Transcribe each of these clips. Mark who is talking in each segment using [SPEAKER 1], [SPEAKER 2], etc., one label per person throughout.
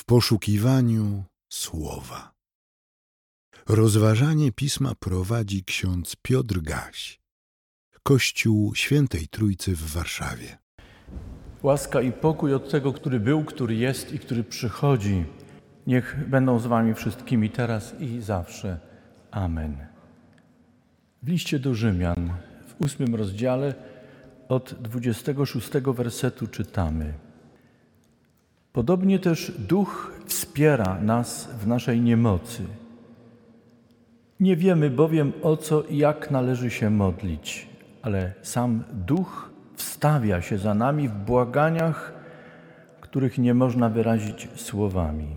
[SPEAKER 1] w poszukiwaniu słowa. Rozważanie pisma prowadzi ksiądz Piotr Gaś, Kościół Świętej Trójcy w Warszawie.
[SPEAKER 2] Łaska i pokój od tego, który był, który jest i który przychodzi, niech będą z Wami wszystkimi teraz i zawsze. Amen. W liście do Rzymian w ósmym rozdziale od 26 wersetu czytamy. Podobnie też Duch wspiera nas w naszej niemocy. Nie wiemy bowiem o co i jak należy się modlić, ale sam Duch wstawia się za nami w błaganiach, których nie można wyrazić słowami.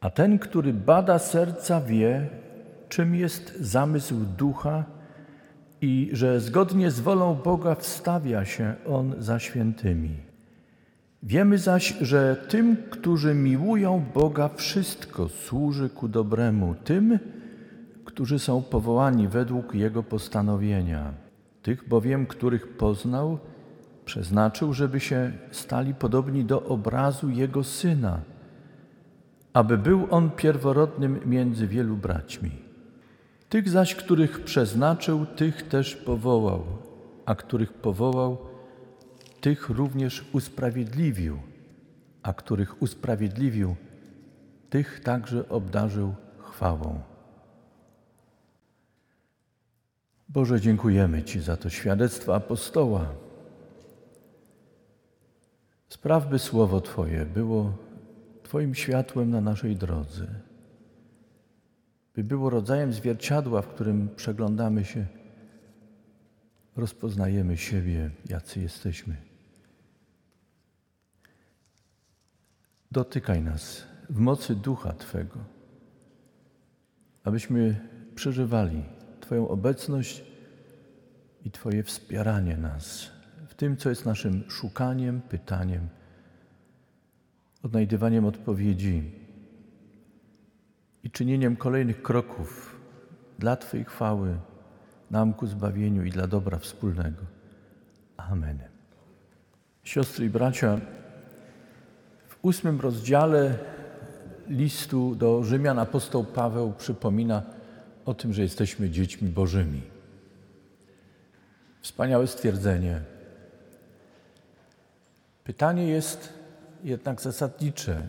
[SPEAKER 2] A ten, który bada serca, wie, czym jest zamysł ducha i że zgodnie z wolą Boga wstawia się on za świętymi. Wiemy zaś, że tym, którzy miłują Boga, wszystko służy ku dobremu, tym, którzy są powołani według Jego postanowienia. Tych bowiem, których poznał, przeznaczył, żeby się stali podobni do obrazu Jego Syna, aby był On pierworodnym między wielu braćmi. Tych zaś, których przeznaczył, tych też powołał, a których powołał, tych również usprawiedliwił, a których usprawiedliwił, tych także obdarzył chwałą. Boże, dziękujemy Ci za to świadectwo apostoła. Spraw, by słowo Twoje było Twoim światłem na naszej drodze, by było rodzajem zwierciadła, w którym przeglądamy się, rozpoznajemy siebie, jacy jesteśmy. Dotykaj nas w mocy ducha Twego, abyśmy przeżywali Twoją obecność i Twoje wspieranie nas w tym, co jest naszym szukaniem, pytaniem, odnajdywaniem odpowiedzi i czynieniem kolejnych kroków dla Twojej chwały, nam ku zbawieniu i dla dobra wspólnego. Amen. Siostry i bracia, ósmym rozdziale listu do Rzymian apostoł Paweł przypomina o tym, że jesteśmy dziećmi Bożymi. Wspaniałe stwierdzenie. Pytanie jest jednak zasadnicze.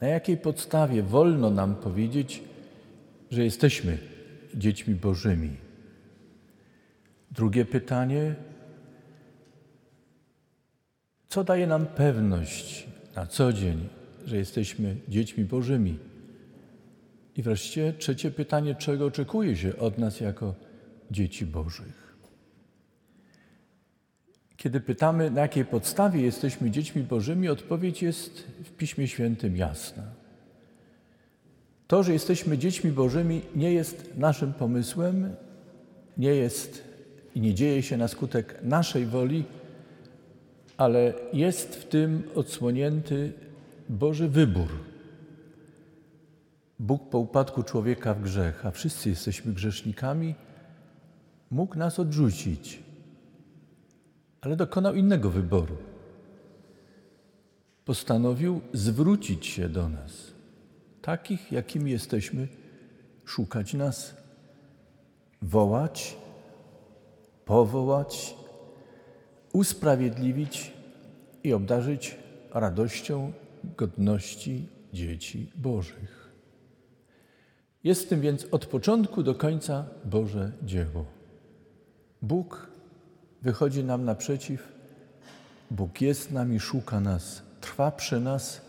[SPEAKER 2] Na jakiej podstawie wolno nam powiedzieć, że jesteśmy dziećmi Bożymi? Drugie pytanie. Co daje nam pewność na co dzień, że jesteśmy dziećmi Bożymi? I wreszcie trzecie pytanie, czego oczekuje się od nas jako dzieci Bożych? Kiedy pytamy, na jakiej podstawie jesteśmy dziećmi Bożymi, odpowiedź jest w Piśmie Świętym jasna. To, że jesteśmy dziećmi Bożymi, nie jest naszym pomysłem, nie jest i nie dzieje się na skutek naszej woli, ale jest w tym odsłonięty Boży wybór Bóg po upadku człowieka w grzech, a wszyscy jesteśmy grzesznikami, mógł nas odrzucić, ale dokonał innego wyboru. Postanowił zwrócić się do nas, takich, jakimi jesteśmy, szukać nas, wołać, powołać, usprawiedliwić i obdarzyć radością godności dzieci Bożych. Jest tym więc od początku do końca Boże dzieło. Bóg wychodzi nam naprzeciw, Bóg jest nami, szuka nas, trwa przy nas,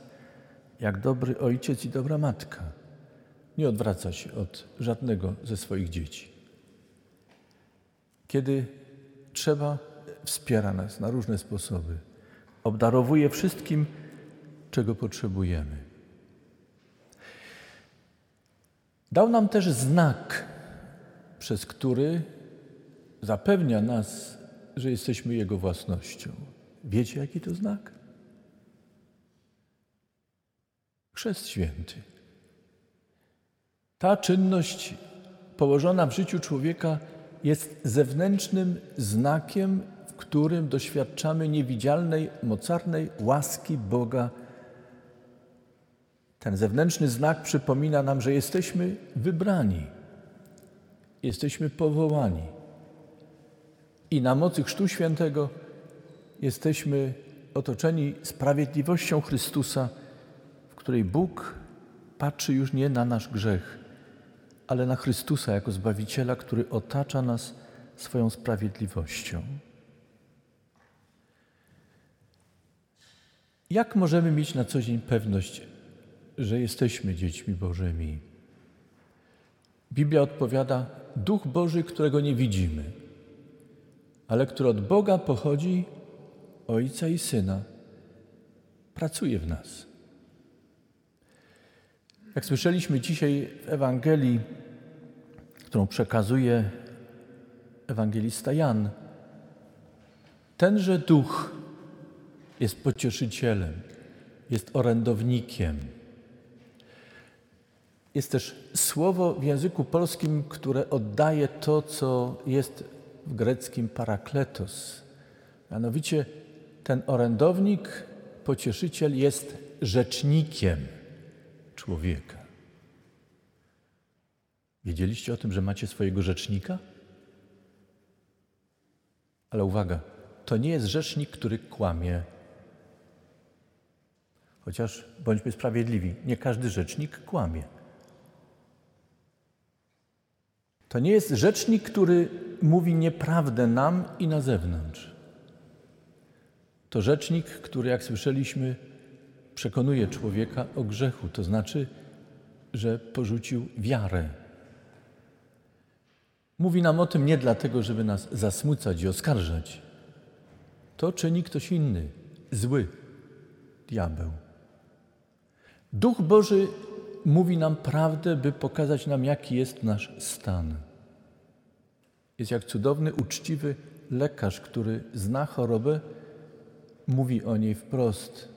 [SPEAKER 2] jak dobry ojciec i dobra matka. Nie odwraca się od żadnego ze swoich dzieci. Kiedy trzeba, wspiera nas na różne sposoby. Obdarowuje wszystkim, czego potrzebujemy. Dał nam też znak, przez który zapewnia nas, że jesteśmy Jego własnością. Wiecie, jaki to znak? Chrzest święty. Ta czynność położona w życiu człowieka jest zewnętrznym znakiem, którym doświadczamy niewidzialnej, mocarnej łaski Boga Ten zewnętrzny znak przypomina nam, że jesteśmy wybrani, jesteśmy powołani. I na mocy Chrztu Świętego jesteśmy otoczeni sprawiedliwością Chrystusa, w której Bóg patrzy już nie na nasz grzech, ale na Chrystusa jako Zbawiciela, który otacza nas swoją sprawiedliwością. Jak możemy mieć na co dzień pewność, że jesteśmy dziećmi Bożymi? Biblia odpowiada: Duch Boży, którego nie widzimy, ale który od Boga pochodzi, Ojca i Syna, pracuje w nas. Jak słyszeliśmy dzisiaj w Ewangelii, którą przekazuje ewangelista Jan, tenże duch jest pocieszycielem, jest orędownikiem. Jest też słowo w języku polskim, które oddaje to, co jest w greckim parakletos. Mianowicie ten orędownik, pocieszyciel jest rzecznikiem człowieka. Wiedzieliście o tym, że macie swojego rzecznika? Ale uwaga, to nie jest rzecznik, który kłamie. Chociaż bądźmy sprawiedliwi, nie każdy rzecznik kłamie. To nie jest rzecznik, który mówi nieprawdę nam i na zewnątrz. To rzecznik, który, jak słyszeliśmy, przekonuje człowieka o grzechu, to znaczy, że porzucił wiarę. Mówi nam o tym nie dlatego, żeby nas zasmucać i oskarżać. To czyni ktoś inny, zły, diabeł. Duch Boży mówi nam prawdę, by pokazać nam, jaki jest nasz stan. Jest jak cudowny, uczciwy lekarz, który zna chorobę, mówi o niej wprost,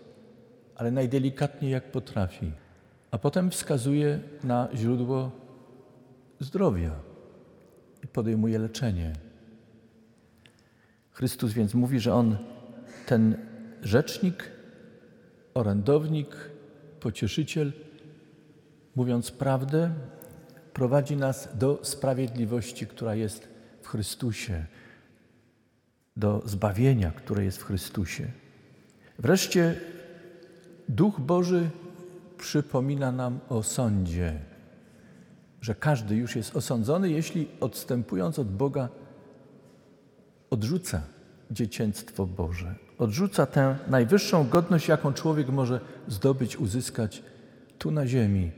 [SPEAKER 2] ale najdelikatniej jak potrafi, a potem wskazuje na źródło zdrowia i podejmuje leczenie. Chrystus więc mówi, że On, ten rzecznik, orędownik, pocieszyciel, mówiąc prawdę, prowadzi nas do sprawiedliwości, która jest w Chrystusie, do zbawienia, które jest w Chrystusie. Wreszcie Duch Boży przypomina nam o sądzie, że każdy już jest osądzony, jeśli odstępując od Boga odrzuca dziecięctwo Boże, odrzuca tę najwyższą godność, jaką człowiek może zdobyć, uzyskać tu na ziemi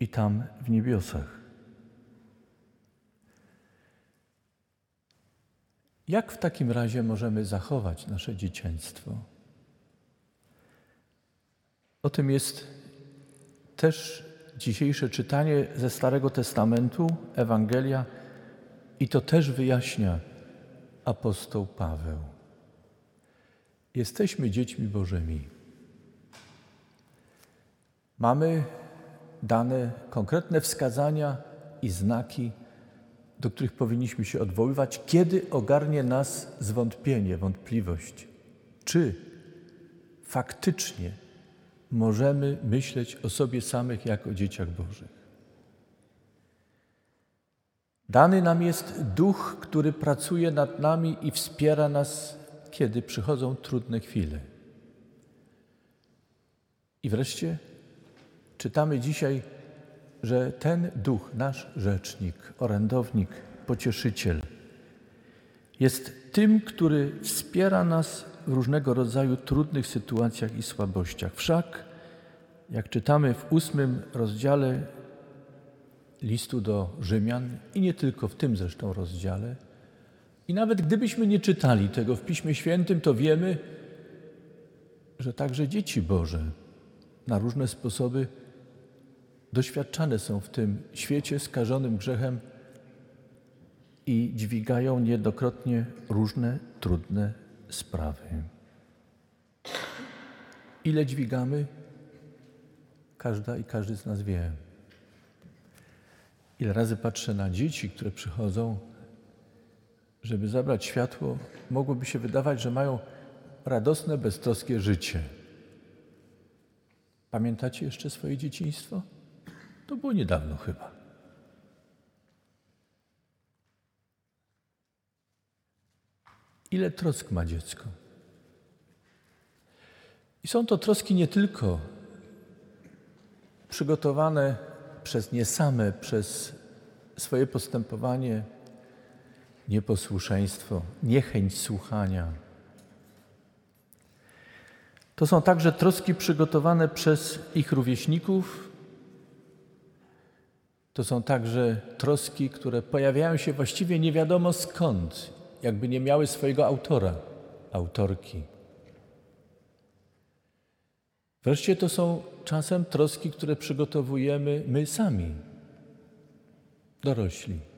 [SPEAKER 2] i tam w niebiosach. Jak w takim razie możemy zachować nasze dzieciństwo? O tym jest też dzisiejsze czytanie ze Starego Testamentu, Ewangelia, i to też wyjaśnia apostoł Paweł. Jesteśmy dziećmi Bożymi. Mamy dane konkretne wskazania i znaki, do których powinniśmy się odwoływać, kiedy ogarnie nas zwątpienie, wątpliwość, czy faktycznie możemy myśleć o sobie samych jako o dzieciach Bożych. Dany nam jest duch, który pracuje nad nami i wspiera nas, kiedy przychodzą trudne chwile. I wreszcie czytamy dzisiaj, że ten duch, nasz rzecznik, orędownik, pocieszyciel, jest tym, który wspiera nas w różnego rodzaju trudnych sytuacjach i słabościach. Wszak, jak czytamy w ósmym rozdziale listu do Rzymian i nie tylko w tym zresztą rozdziale, i nawet gdybyśmy nie czytali tego w Piśmie Świętym, to wiemy, że także dzieci Boże na różne sposoby doświadczane są w tym świecie skażonym grzechem i dźwigają niejednokrotnie różne trudne sprawy. Ile dźwigamy? Każda i każdy z nas wie. Ile razy patrzę na dzieci, które przychodzą, żeby zabrać światło, mogłoby się wydawać, że mają radosne, beztroskie życie. Pamiętacie jeszcze swoje dzieciństwo? To było niedawno chyba. Ile trosk ma dziecko? I są to troski nie tylko przygotowane przez nie same, przez swoje postępowanie, nieposłuszeństwo, niechęć słuchania. To są także troski przygotowane przez ich rówieśników. To są także troski, które pojawiają się właściwie nie wiadomo skąd, jakby nie miały swojego autora, autorki. Wreszcie to są czasem troski, które przygotowujemy my sami, dorośli.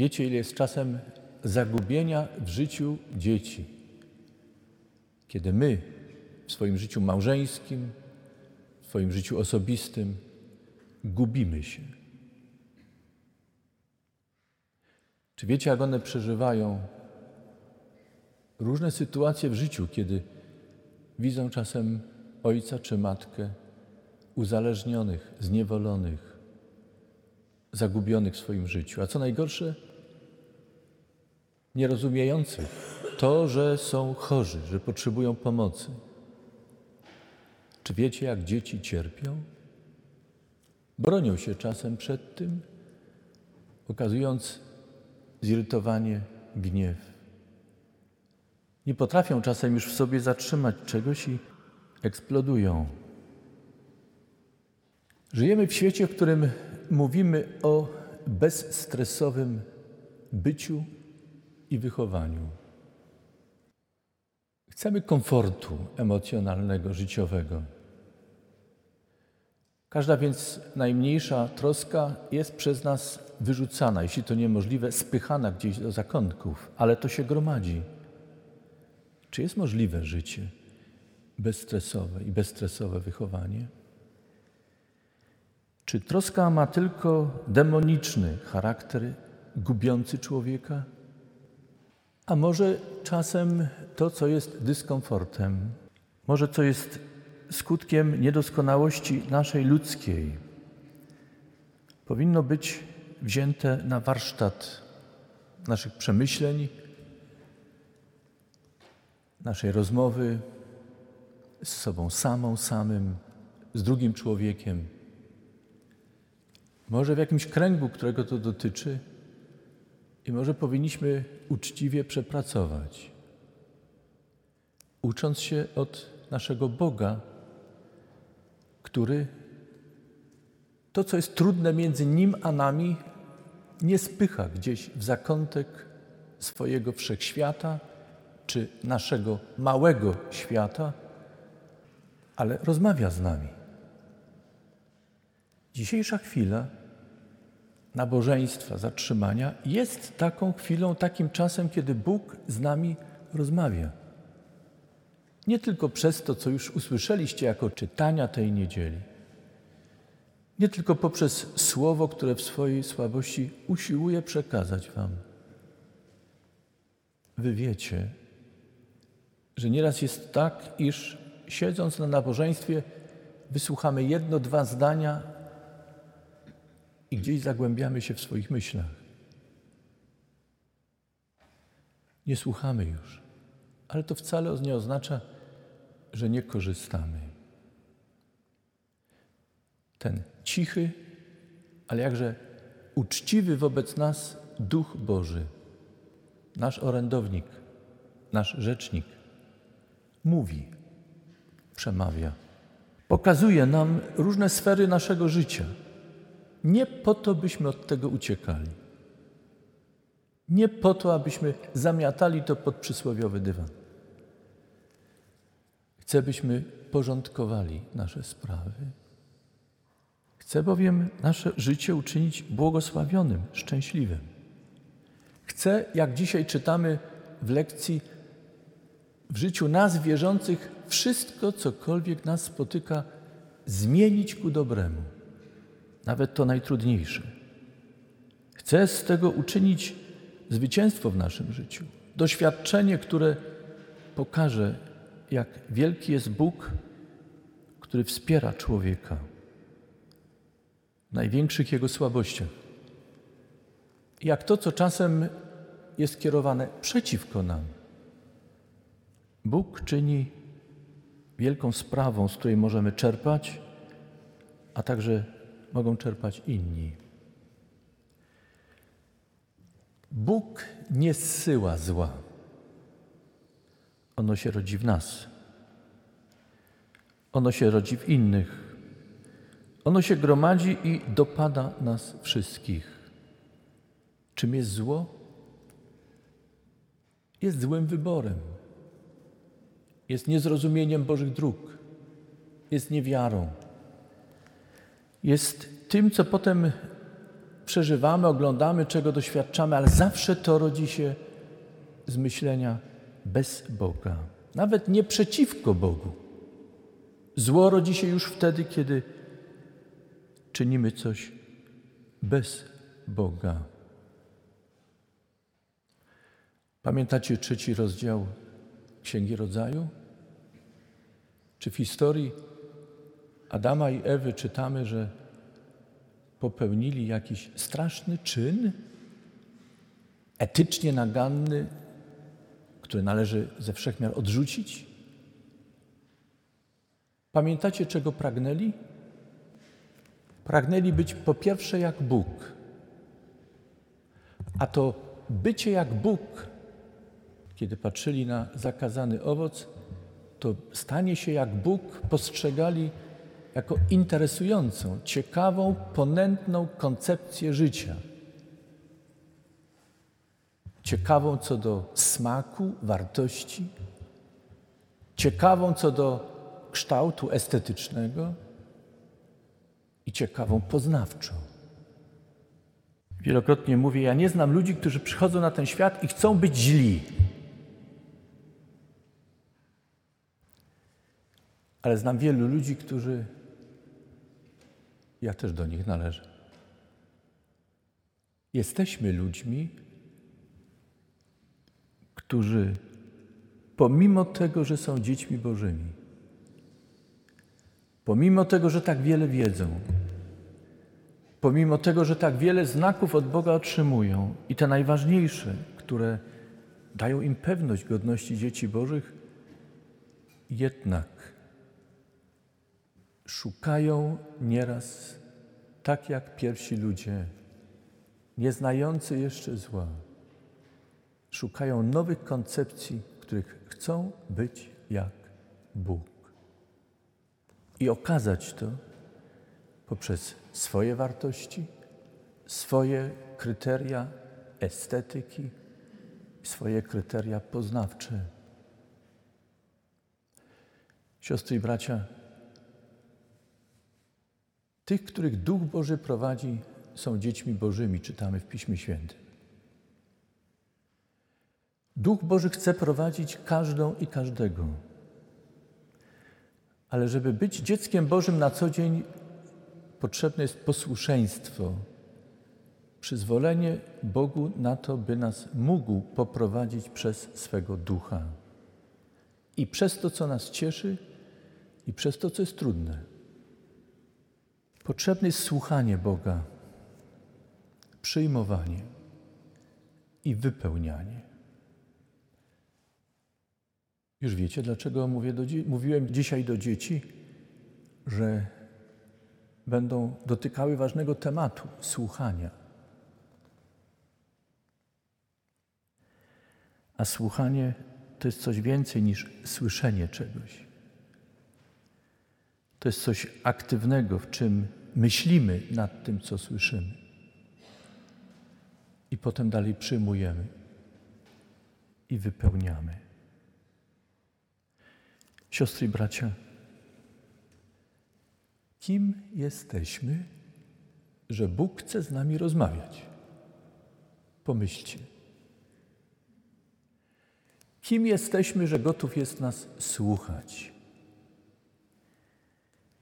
[SPEAKER 2] Wiecie, ile jest czasem zagubienia w życiu dzieci, kiedy my w swoim życiu małżeńskim, w swoim życiu osobistym gubimy się. Czy wiecie, jak one przeżywają różne sytuacje w życiu, kiedy widzą czasem ojca czy matkę uzależnionych, zniewolonych, zagubionych w swoim życiu. A co najgorsze, nierozumiejących to, że są chorzy, że potrzebują pomocy. Czy wiecie, jak dzieci cierpią? Bronią się czasem przed tym, okazując zirytowanie, gniew. Nie potrafią czasem już w sobie zatrzymać czegoś i eksplodują. Żyjemy w świecie, w którym mówimy o bezstresowym byciu i wychowaniu. Chcemy komfortu emocjonalnego, życiowego. Każda więc najmniejsza troska jest przez nas wyrzucana, jeśli to niemożliwe, spychana gdzieś do zakątków, ale to się gromadzi. Czy jest możliwe życie bezstresowe i bezstresowe wychowanie? Czy troska ma tylko demoniczny charakter, gubiący człowieka? A może czasem to, co jest dyskomfortem, może co jest skutkiem niedoskonałości naszej ludzkiej, powinno być wzięte na warsztat naszych przemyśleń, naszej rozmowy z sobą samą, samym, z drugim człowiekiem. Może w jakimś kręgu, którego to dotyczy, i może powinniśmy uczciwie przepracować, ucząc się od naszego Boga, który to, co jest trudne między Nim a nami, nie spycha gdzieś w zakątek swojego wszechświata czy naszego małego świata, ale rozmawia z nami. Dzisiejsza chwila nabożeństwa, zatrzymania jest taką chwilą, takim czasem, kiedy Bóg z nami rozmawia. Nie tylko przez to, co już usłyszeliście jako czytania tej niedzieli, nie tylko poprzez słowo, które w swojej słabości usiłuje przekazać Wam. Wy wiecie, że nieraz jest tak, iż siedząc na nabożeństwie, wysłuchamy jedno, dwa zdania i gdzieś zagłębiamy się w swoich myślach. Nie słuchamy już, ale to wcale nie oznacza, że nie korzystamy. Ten cichy, ale jakże uczciwy wobec nas Duch Boży, nasz orędownik, nasz rzecznik, mówi, przemawia, pokazuje nam różne sfery naszego życia nie po to, byśmy od tego uciekali. Nie po to, abyśmy zamiatali to pod przysłowiowy dywan. Chcę, byśmy porządkowali nasze sprawy. Chcę bowiem nasze życie uczynić błogosławionym, szczęśliwym. Chcę, jak dzisiaj czytamy w lekcji, w życiu nas wierzących, wszystko, cokolwiek nas spotyka, zmienić ku dobremu nawet to najtrudniejsze. Chcę z tego uczynić zwycięstwo w naszym życiu, doświadczenie, które pokaże, jak wielki jest Bóg, który wspiera człowieka w największych jego słabościach. Jak to, co czasem jest kierowane przeciwko nam. Bóg czyni wielką sprawą, z której możemy czerpać, a także mogą czerpać inni. Bóg nie zsyła zła. Ono się rodzi w nas. Ono się rodzi w innych. Ono się gromadzi i dopada nas wszystkich. Czym jest zło? Jest złym wyborem. Jest niezrozumieniem Bożych dróg. Jest niewiarą. Jest tym, co potem przeżywamy, oglądamy, czego doświadczamy, ale zawsze to rodzi się z myślenia bez Boga, nawet nie przeciwko Bogu. Zło rodzi się już wtedy, kiedy czynimy coś bez Boga. Pamiętacie trzeci rozdział Księgi Rodzaju? Czy w historii Adama i Ewy czytamy, że popełnili jakiś straszny czyn, etycznie naganny, który należy ze wszechmiar odrzucić? Pamiętacie, czego pragnęli? Pragnęli być po pierwsze jak Bóg. A to bycie jak Bóg, kiedy patrzyli na zakazany owoc, to stanie się jak Bóg postrzegali jako interesującą, ciekawą, ponętną koncepcję życia. Ciekawą co do smaku, wartości, ciekawą co do kształtu estetycznego i ciekawą poznawczą. Wielokrotnie mówię, ja nie znam ludzi, którzy przychodzą na ten świat i chcą być źli. Ale znam wielu ludzi, którzy ja też do nich należę. Jesteśmy ludźmi, którzy pomimo tego, że są dziećmi Bożymi, pomimo tego, że tak wiele wiedzą, pomimo tego, że tak wiele znaków od Boga otrzymują i te najważniejsze, które dają im pewność godności dzieci Bożych, jednak szukają nieraz, tak jak pierwsi ludzie, nieznający jeszcze zła, szukają nowych koncepcji, których chcą być jak Bóg. I okazać to poprzez swoje wartości, swoje kryteria estetyki, swoje kryteria poznawcze. Siostry i bracia, tych, których Duch Boży prowadzi, są dziećmi Bożymi, czytamy w Piśmie Świętym. Duch Boży chce prowadzić każdą i każdego. Ale żeby być dzieckiem Bożym na co dzień, potrzebne jest posłuszeństwo, przyzwolenie Bogu na to, by nas mógł poprowadzić przez swego ducha. I przez to, co nas cieszy, i przez to, co jest trudne. Potrzebne jest słuchanie Boga, przyjmowanie i wypełnianie. Już wiecie, dlaczego mówię do, mówiłem dzisiaj do dzieci, że będą dotykały ważnego tematu słuchania. A słuchanie to jest coś więcej niż słyszenie czegoś. To jest coś aktywnego, w czym myślimy nad tym, co słyszymy. I potem dalej przyjmujemy i wypełniamy. Siostry i bracia, kim jesteśmy, że Bóg chce z nami rozmawiać? Pomyślcie. Kim jesteśmy, że gotów jest nas słuchać?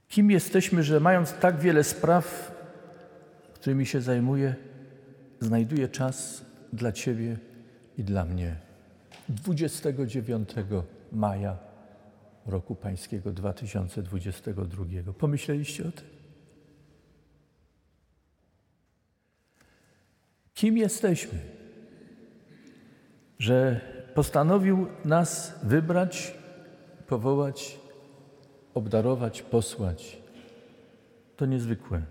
[SPEAKER 2] Kim jesteśmy, że mając tak wiele spraw, którymi się zajmuję, znajduję czas dla Ciebie i dla mnie. 29 maja roku pańskiego 2022. Pomyśleliście o tym? Kim jesteśmy? Że postanowił nas wybrać, powołać, obdarować, posłać. To niezwykłe.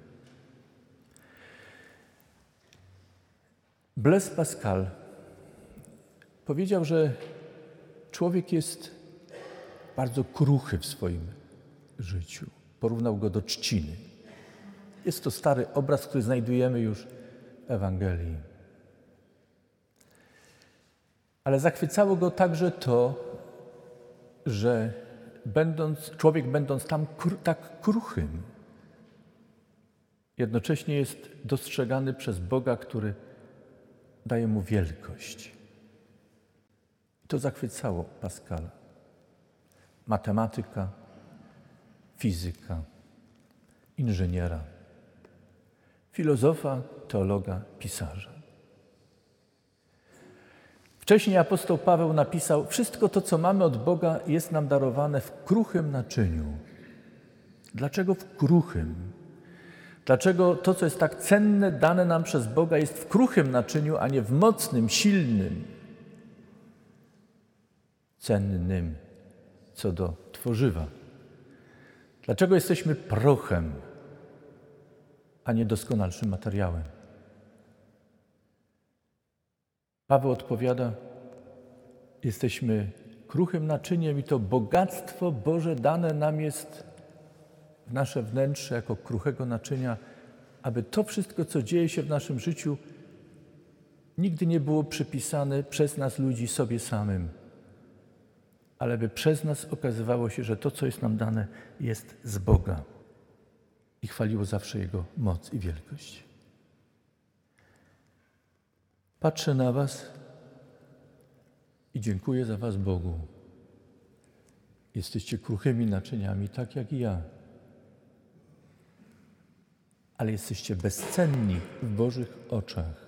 [SPEAKER 2] Blaise Pascal powiedział, że człowiek jest bardzo kruchy w swoim życiu. Porównał go do trzciny. Jest to stary obraz, który znajdujemy już w Ewangelii. Ale zachwycało go także to, że będąc, człowiek będąc tam tak kruchym, jednocześnie jest dostrzegany przez Boga, który daje mu wielkość. I to zachwycało Pascala. Matematyka, fizyka, inżyniera, filozofa, teologa, pisarza. Wcześniej apostoł Paweł napisał: Wszystko to, co mamy od Boga, jest nam darowane w kruchym naczyniu. Dlaczego w kruchym? Dlaczego to, co jest tak cenne, dane nam przez Boga, jest w kruchym naczyniu, a nie w mocnym, silnym, cennym co do tworzywa? Dlaczego jesteśmy prochem, a nie doskonalszym materiałem? Paweł odpowiada: Jesteśmy kruchym naczyniem i to bogactwo Boże dane nam jest w nasze wnętrze jako kruchego naczynia, aby to wszystko, co dzieje się w naszym życiu, nigdy nie było przypisane przez nas ludzi sobie samym, ale by przez nas okazywało się, że to, co jest nam dane, jest z Boga i chwaliło zawsze Jego moc i wielkość. Patrzę na Was i dziękuję za Was Bogu. Jesteście kruchymi naczyniami, tak jak i ja. Ale jesteście bezcenni w Bożych oczach,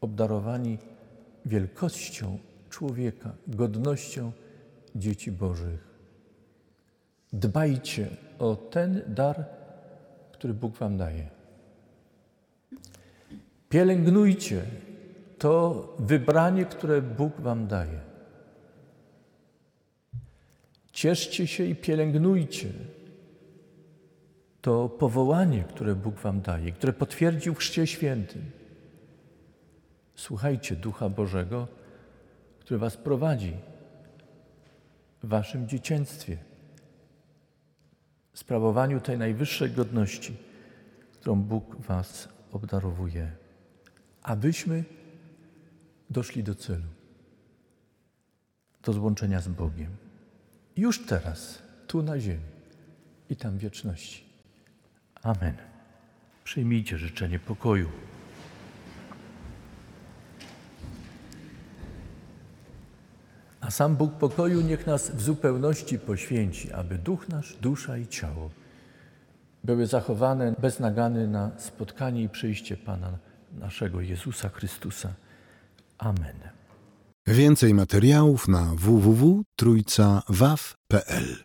[SPEAKER 2] obdarowani wielkością człowieka, godnością dzieci Bożych. Dbajcie o ten dar, który Bóg Wam daje. Pielęgnujcie to wybranie, które Bóg Wam daje. Cieszcie się i pielęgnujcie to powołanie, które Bóg Wam daje, które potwierdził w Chrzcie Świętym. Słuchajcie Ducha Bożego, który Was prowadzi w Waszym dzieciństwie, sprawowaniu tej najwyższej godności, którą Bóg Was obdarowuje abyśmy doszli do celu, do złączenia z Bogiem. Już teraz, tu na ziemi i tam w wieczności. Amen. Przyjmijcie życzenie pokoju. A sam Bóg pokoju niech nas w zupełności poświęci, aby duch nasz, dusza i ciało były zachowane bez nagany na spotkanie i przyjście Pana naszego Jezusa Chrystusa. Amen.
[SPEAKER 1] Więcej materiałów na www.trójcawaw.pl